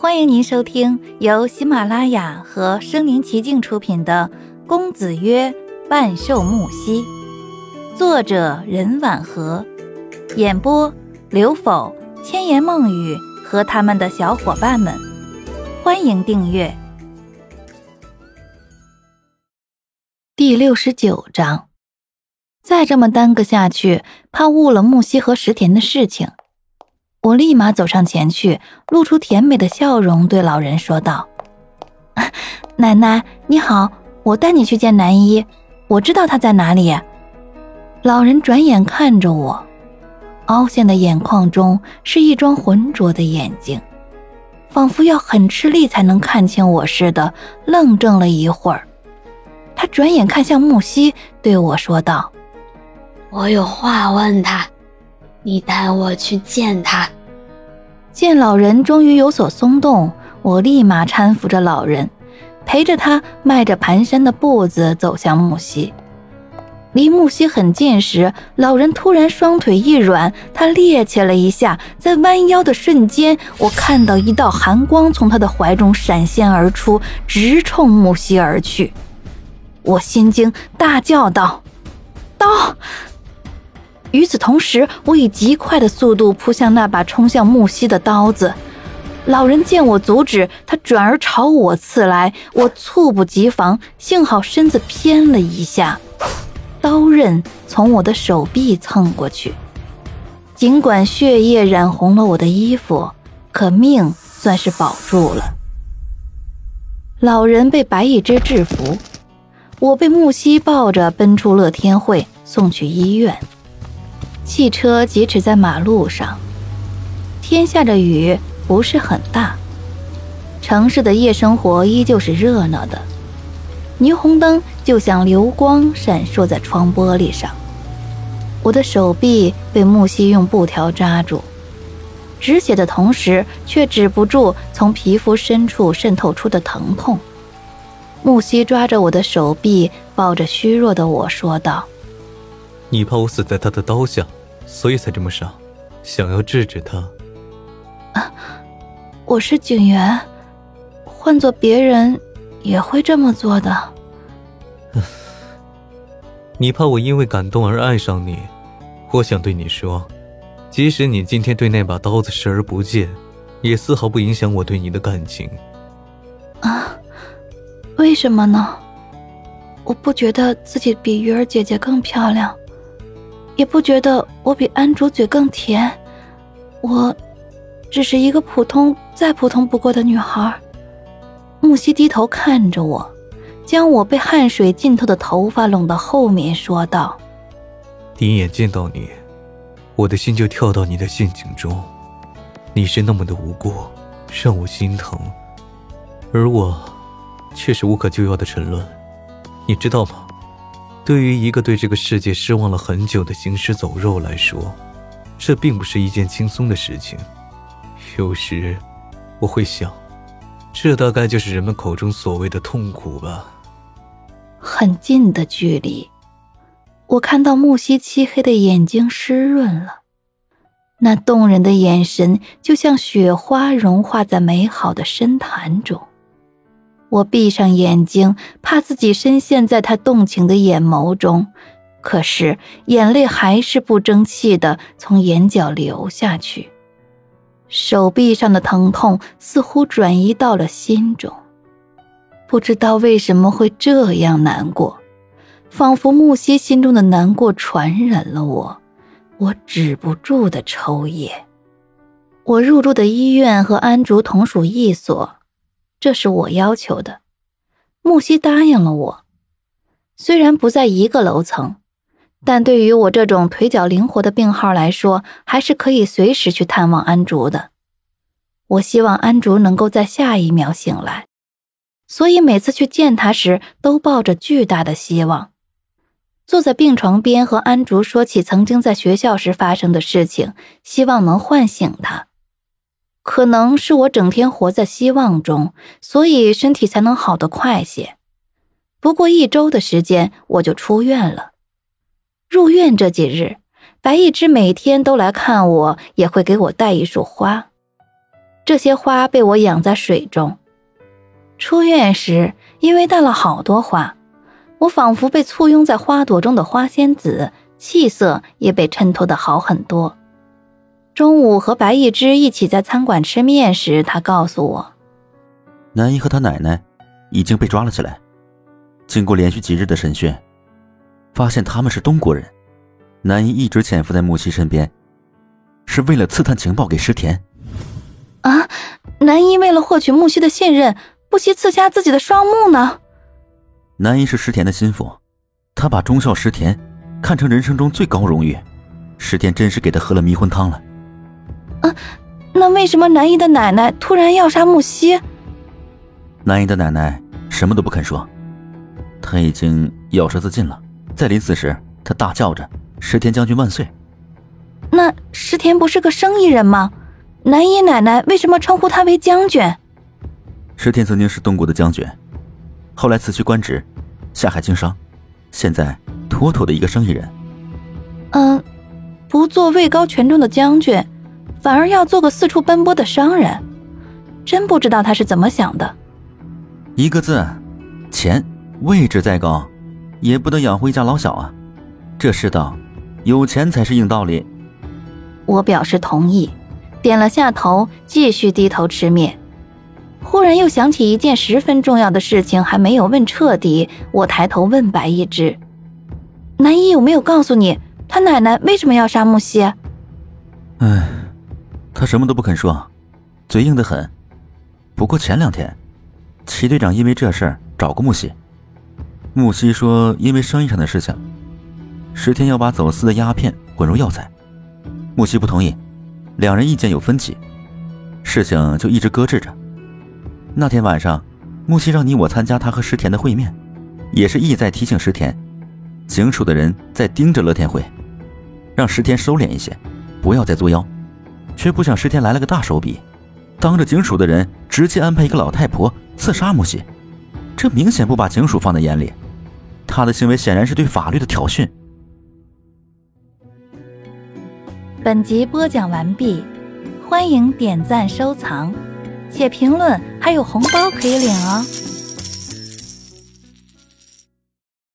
欢迎您收听由喜马拉雅和声临其境出品的《公子曰万寿木兮》，作者任婉和，演播刘否、千言梦语和他们的小伙伴们。欢迎订阅第六十九章。再这么耽搁下去，怕误了木兮和石田的事情。我立马走上前去，露出甜美的笑容，对老人说道：“奶奶你好，我带你去见南一，我知道他在哪里。”老人转眼看着我，凹陷的眼眶中是一双浑浊的眼睛，仿佛要很吃力才能看清我似的，愣怔了一会儿。他转眼看向木西，对我说道：“我有话问他。”你带我去见他。见老人终于有所松动，我立马搀扶着老人，陪着他迈着蹒跚的步子走向木西。离木西很近时，老人突然双腿一软，他趔趄了一下，在弯腰的瞬间，我看到一道寒光从他的怀中闪现而出，直冲木西而去。我心惊，大叫道：“刀！”与此同时，我以极快的速度扑向那把冲向木西的刀子。老人见我阻止，他转而朝我刺来，我猝不及防，幸好身子偏了一下，刀刃从我的手臂蹭过去。尽管血液染红了我的衣服，可命算是保住了。老人被白一之制服，我被木西抱着奔出乐天会，送去医院。汽车疾驰在马路上，天下着雨，不是很大。城市的夜生活依旧是热闹的，霓虹灯就像流光闪烁在窗玻璃上。我的手臂被木西用布条扎住，止血的同时却止不住从皮肤深处渗透出的疼痛。木西抓着我的手臂，抱着虚弱的我说道：“你怕我死在他的刀下？”所以才这么傻，想要制止他。啊，我是警员，换做别人也会这么做的。你怕我因为感动而爱上你？我想对你说，即使你今天对那把刀子视而不见，也丝毫不影响我对你的感情。啊？为什么呢？我不觉得自己比鱼儿姐姐更漂亮。也不觉得我比安竹嘴更甜，我只是一个普通再普通不过的女孩。木西低头看着我，将我被汗水浸透的头发拢到后面，说道：“第一眼见到你，我的心就跳到你的陷阱中。你是那么的无辜，让我心疼，而我却是无可救药的沉沦，你知道吗？”对于一个对这个世界失望了很久的行尸走肉来说，这并不是一件轻松的事情。有时，我会想，这大概就是人们口中所谓的痛苦吧。很近的距离，我看到木西漆黑的眼睛湿润了，那动人的眼神就像雪花融化在美好的深潭中。我闭上眼睛，怕自己深陷在他动情的眼眸中，可是眼泪还是不争气的从眼角流下去。手臂上的疼痛似乎转移到了心中，不知道为什么会这样难过，仿佛木西心中的难过传染了我，我止不住的抽噎。我入住的医院和安竹同属一所。这是我要求的，木西答应了我。虽然不在一个楼层，但对于我这种腿脚灵活的病号来说，还是可以随时去探望安竹的。我希望安竹能够在下一秒醒来，所以每次去见他时，都抱着巨大的希望。坐在病床边，和安竹说起曾经在学校时发生的事情，希望能唤醒他。可能是我整天活在希望中，所以身体才能好得快些。不过一周的时间，我就出院了。入院这几日，白一枝每天都来看我，也会给我带一束花。这些花被我养在水中。出院时，因为带了好多花，我仿佛被簇拥在花朵中的花仙子，气色也被衬托的好很多。中午和白一枝一起在餐馆吃面时，他告诉我，南一和他奶奶已经被抓了起来。经过连续几日的审讯，发现他们是东国人。南一一直潜伏在木西身边，是为了刺探情报给石田。啊，南一为了获取木西的信任，不惜刺瞎自己的双目呢。南一是石田的心腹，他把忠孝石田看成人生中最高荣誉。石田真是给他喝了迷魂汤了。啊，那为什么南一的奶奶突然要杀木西？南一的奶奶什么都不肯说，他已经咬舌自尽了。在临死时，他大叫着。石田将军万岁。那石田不是个生意人吗？南一奶奶为什么称呼他为将军？石田曾经是东国的将军，后来辞去官职，下海经商，现在妥妥的一个生意人。嗯，不做位高权重的将军，反而要做个四处奔波的商人，真不知道他是怎么想的。一个字，钱。位置再高，也不得养活一家老小啊。这世道。有钱才是硬道理。我表示同意，点了下头，继续低头吃面。忽然又想起一件十分重要的事情，还没有问彻底。我抬头问白一枝：“南一有没有告诉你，他奶奶为什么要杀木西？”唉，他什么都不肯说，嘴硬得很。不过前两天，齐队长因为这事儿找过木西，木西说因为生意上的事情。石田要把走私的鸦片混入药材，木西不同意，两人意见有分歧，事情就一直搁置着。那天晚上，木西让你我参加他和石田的会面，也是意在提醒石田，警署的人在盯着乐天会，让石田收敛一些，不要再作妖。却不想石田来了个大手笔，当着警署的人直接安排一个老太婆刺杀木西，这明显不把警署放在眼里，他的行为显然是对法律的挑衅。本集播讲完毕，欢迎点赞收藏，写评论还有红包可以领哦。